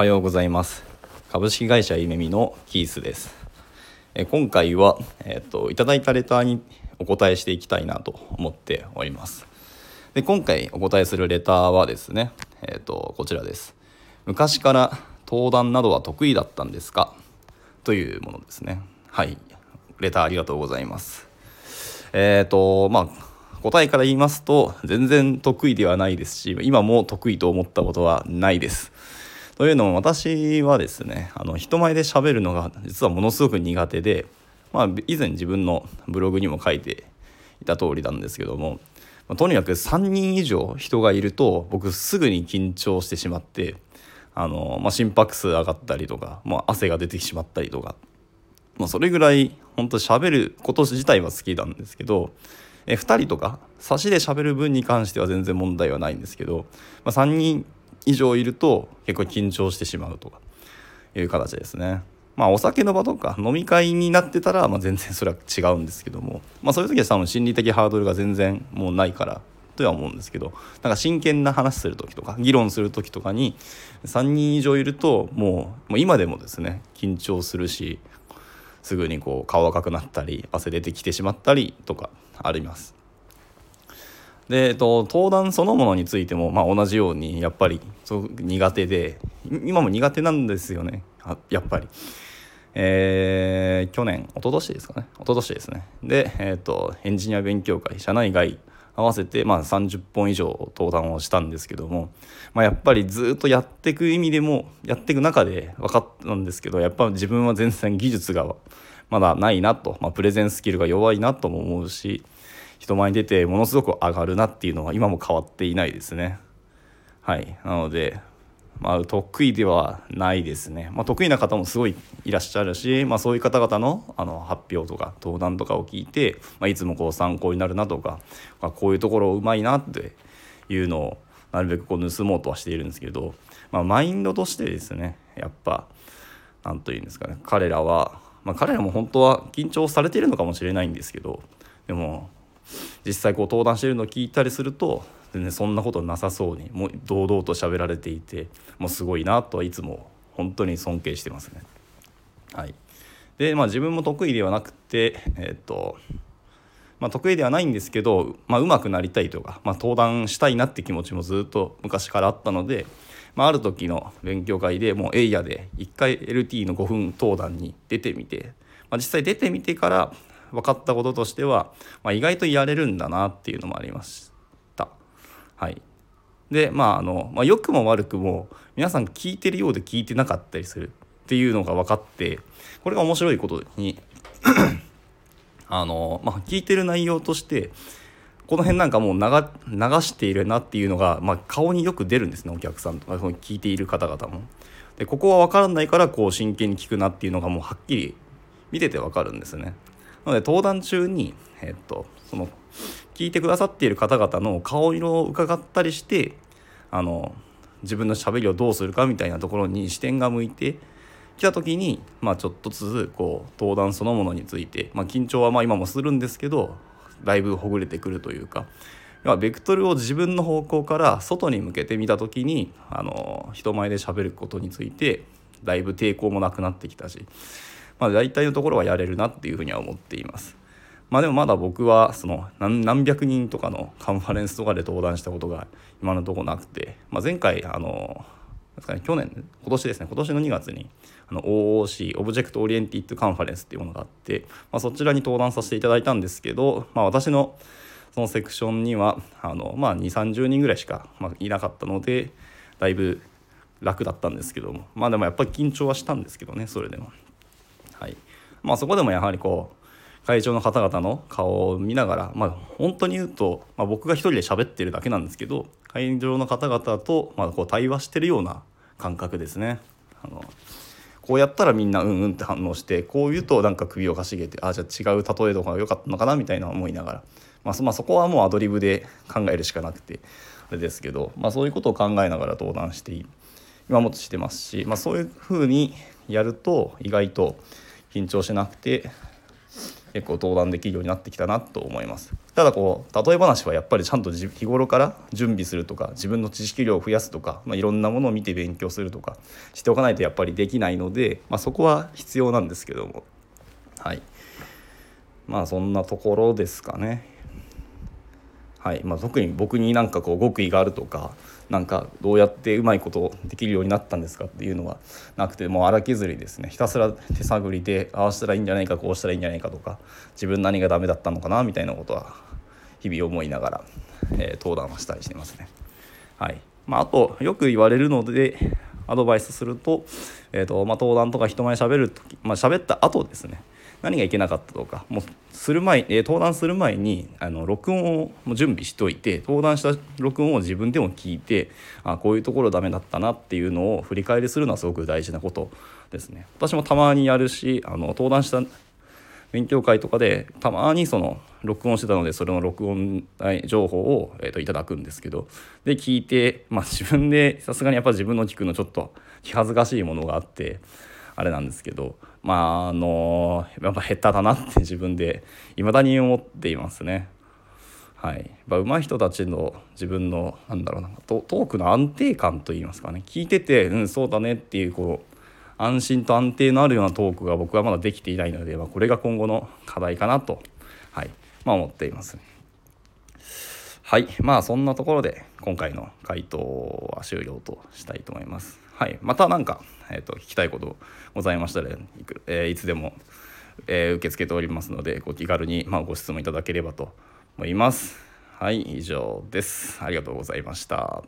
はようございます。株式会社イメミのキースです。え今回はえっ、といただいたレターにお答えしていきたいなと思っております。で今回お答えするレターはですねえっ、とこちらです。昔から登壇などは得意だったんですか？というものですね。はい。レターありがとうございます。えっ、とまあ答えから言いますと全然得意ではないですし今も得意と思ったことはないです。というのも私はですねあの人前で喋るのが実はものすごく苦手で、まあ、以前自分のブログにも書いていた通りなんですけども、まあ、とにかく3人以上人がいると僕すぐに緊張してしまってあの、まあ、心拍数上がったりとか、まあ、汗が出てしまったりとか、まあ、それぐらい本当喋ること自体は好きなんですけどえ2人とか差しで喋る分に関しては全然問題はないんですけど、まあ、3人以上いると結構緊張してしまうとかいう形ですね。まあお酒の場とか飲み会になってたら、まあ、全然それは違うんですけども、まあ、そういう時は多分心理的ハードルが全然もうないからとは思うんですけどなんか真剣な話する時とか議論する時とかに3人以上いるともうもう今でもですね緊張するしすぐにこう顔赤くなったり汗出てきてしまったりとかあります。で、えっと、登壇そのものについても、まあ、同じようにやっぱりそう苦手で今も苦手なんですよね。やっぱり。えー、去年一昨年ですかね。一昨年ですね。で、えーと、エンジニア勉強会社内外合わせて、まあ、30本以上登壇をしたんですけども、まあ、やっぱりずっとやっていく意味でもやっていく中で分かったんですけどやっぱ自分は全然技術がまだないなと、まあ、プレゼンスキルが弱いなとも思うし人前に出てものすごく上がるなっていうのは今も変わっていないですね。はいなのでまあ、得意ではないですね、まあ、得意な方もすごいいらっしゃるし、まあ、そういう方々のあの発表とか登壇とかを聞いて、まあ、いつもこう参考になるなとか、まあ、こういうところうまいなっていうのをなるべくこう盗もうとはしているんですけど、まあ、マインドとしてですねやっぱ何と言うんですかね彼らはまあ、彼らも本当は緊張されているのかもしれないんですけどでも実際こう登壇してるのを聞いたりすると全然そんなことなさそうにもう堂々と喋られていてもうすごいなとはいつも本当に尊敬してますね。はい、でまあ自分も得意ではなくてえ、っとまあ、得意ではないんですけど、まあ、上手くなりたいとか、まあ、登壇したいなって気持ちもずっと昔からあったのでまあ、ある時の勉強会でもうエイヤで1回 LT の5分登壇に出てみて、まあ、実際出てみてから分かったこととしては、まあ、意外とやれるんだなっていうのもありました。はい、でまああの、まあ、良くも悪くも皆さん聞いてるようで聞いてなかったりするっていうのが分かってこれが面白いことに あの、まあ、聞いてる内容としてこの辺なんかもう流しているなっていうのが、まあ、顔によく出るんですねお客さんとか聞いている方々も。でここは分からないからこう真剣に聞くなっていうのがもうはっきり見てて分かるんですね。なので登壇中に、えっと、その聞いてくださっている方々の顔色を伺ったりしてあの自分のしゃべりをどうするかみたいなところに視点が向いてきた時に、まあ、ちょっとずつこう登壇そのものについて、まあ、緊張はまあ今もするんですけどだいぶほぐれてくるというか要はベクトルを自分の方向から外に向けてみた時にあの人前で喋ることについてだいぶ抵抗もなくなってきたし、まあ、大体のところはやれるなっていうふうには思っています。まあでもまだ僕はその何百人とかのカンファレンスとかで登壇したことが今のとこなくて、まあ、前回あのですかね、去年今年ですね今年の2月にあの OOC Object Oriented Conference っていうものがあって、まあ、そちらに登壇させていただいたんですけど、まあ、私のそのセクションにはあの、まあ、2 3 0人ぐらいしか、まあ、いなかったのでだいぶ楽だったんですけどもまあでもやっぱり緊張はしたんですけどねそれでも。はいまあ、そこでもやはりこう会場の方々の顔を見ながら、まあ、本当に言うと、まあ、僕が一人で喋ってるだけなんですけど会場の方々と、まあ、こう対話してるような感覚ですね。あのこうやったらみんなうんうんって反応してこう言うとなんか首をかしげてあじゃあ違う例えとかが良かったのかなみたいな思いながら、まあそまあ、そこはもうアドリブで考えるしかなくてあれですけど、まあ、そういうことを考えながら登壇して今もしてますし、まあ、そういうふうにやると意外と緊張しなくて結構登壇できるようになってきたなと思います。ただこう例え話はやっぱりちゃんと日頃から準備するとか自分の知識量を増やすとか、まあ、いろんなものを見て勉強するとかしておかないとやっぱりできないので、まあ、そこは必要なんですけども。はい。まあそんなところですかね。はい。まあ、特に僕になんかこう極意があるとかなんかどうやってうまいことできるようになったんですかっていうのはなくてもう荒削りですね。ひたすら手探りでああしたらいいんじゃないかこうしたらいいんじゃないかとか自分何がダメだったのかなみたいなことは日々思いながら、えー、登壇はしたりしてますね。はい。まあ、あとよく言われるのでアドバイスすると,、えーとまあ、登壇とか人前しゃべる時、まあ、喋った後ですね。何がいけなかったとかもうする前、えー、登壇する前にあの録音を準備しておいて登壇した録音を自分でも聞いてあこういうところダメだったなっていうのを振り返りするのはすごく大事なことですね。私もたまにやるしあの登壇した勉強会とかでたまにその録音してたのでそれの録音情報を、えー、といただくんですけどで聞いて、まあ、自分でさすがにやっぱ自分の聞くのちょっと気恥ずかしいものがあってあれなんですけどまああのやっぱ下手だなって 自分で未だに思っていますね。はい、やっ上手い人たちの自分のなんだろうなトークの安定感といいますかね聞いててうんそうだねっていうこう安心と安定のあるようなトークが僕はまだできていないので、まあ、これが今後の課題かなと、はいまあ、思っています。はいまあそんなところで今回の回答は終了としたいと思います。はい、また何か、えーと、聞きたいことございましたらいく、えー、いつでも、えー、受け付けておりますのでご気軽に、まあ、ご質問いただければと思います。はい以上です。ありがとうございました。